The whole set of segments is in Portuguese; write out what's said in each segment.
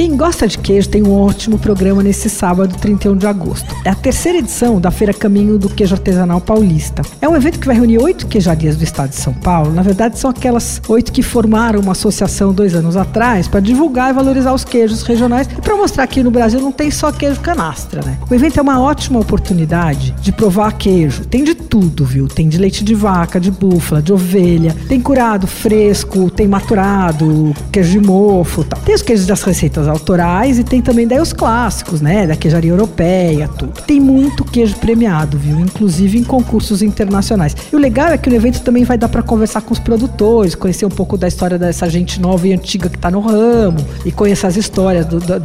Quem gosta de queijo tem um ótimo programa nesse sábado, 31 de agosto. É a terceira edição da Feira Caminho do Queijo Artesanal Paulista. É um evento que vai reunir oito queijarias do estado de São Paulo. Na verdade, são aquelas oito que formaram uma associação dois anos atrás para divulgar e valorizar os queijos regionais e para mostrar que no Brasil não tem só queijo canastra, né? O evento é uma ótima oportunidade de provar queijo. Tem de tudo, viu? Tem de leite de vaca, de búfala, de ovelha, tem curado, fresco, tem maturado, queijo de mofo, tal. Tem os queijos das receitas autorais e tem também daí os clássicos, né? Da queijaria europeia, tudo. Tem muito queijo premiado, viu? Inclusive em concursos internacionais. E o legal é que o evento também vai dar para conversar com os produtores, conhecer um pouco da história dessa gente nova e antiga que está no ramo e conhecer as histórias do, da,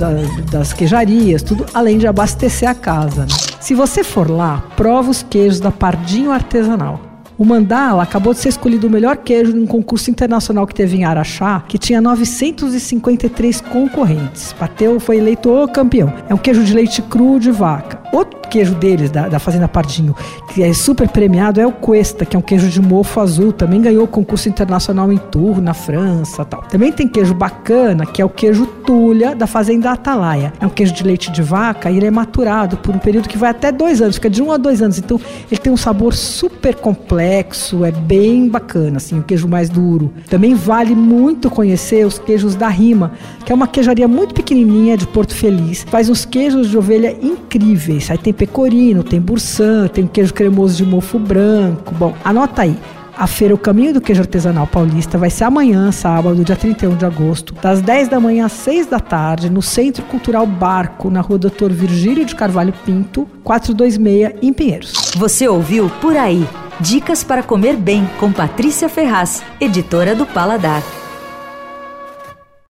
das queijarias, tudo, além de abastecer a casa. Né? Se você for lá, prova os queijos da Pardinho Artesanal. O Mandala acabou de ser escolhido o melhor queijo num concurso internacional que teve em Araxá, que tinha 953 concorrentes. Bateu, foi eleito o campeão. É um queijo de leite cru de vaca. Outro queijo deles, da, da Fazenda Pardinho, que é super premiado, é o Cuesta, que é um queijo de mofo azul. Também ganhou concurso internacional em Tours, na França tal. Também tem queijo bacana, que é o queijo Tulha, da Fazenda Atalaia. É um queijo de leite de vaca e ele é maturado por um período que vai até dois anos, fica de um a dois anos. Então ele tem um sabor super complexo, é bem bacana, assim, o queijo mais duro. Também vale muito conhecer os queijos da Rima, que é uma queijaria muito pequenininha de Porto Feliz. Faz uns queijos de ovelha incríveis. Aí tem pecorino, tem bursan, tem queijo cremoso de mofo branco. Bom, anota aí. A feira O Caminho do Queijo Artesanal Paulista vai ser amanhã, sábado, dia 31 de agosto, das 10 da manhã às 6 da tarde, no Centro Cultural Barco, na rua Doutor Virgílio de Carvalho Pinto, 426, em Pinheiros. Você ouviu Por Aí. Dicas para comer bem com Patrícia Ferraz, editora do Paladar.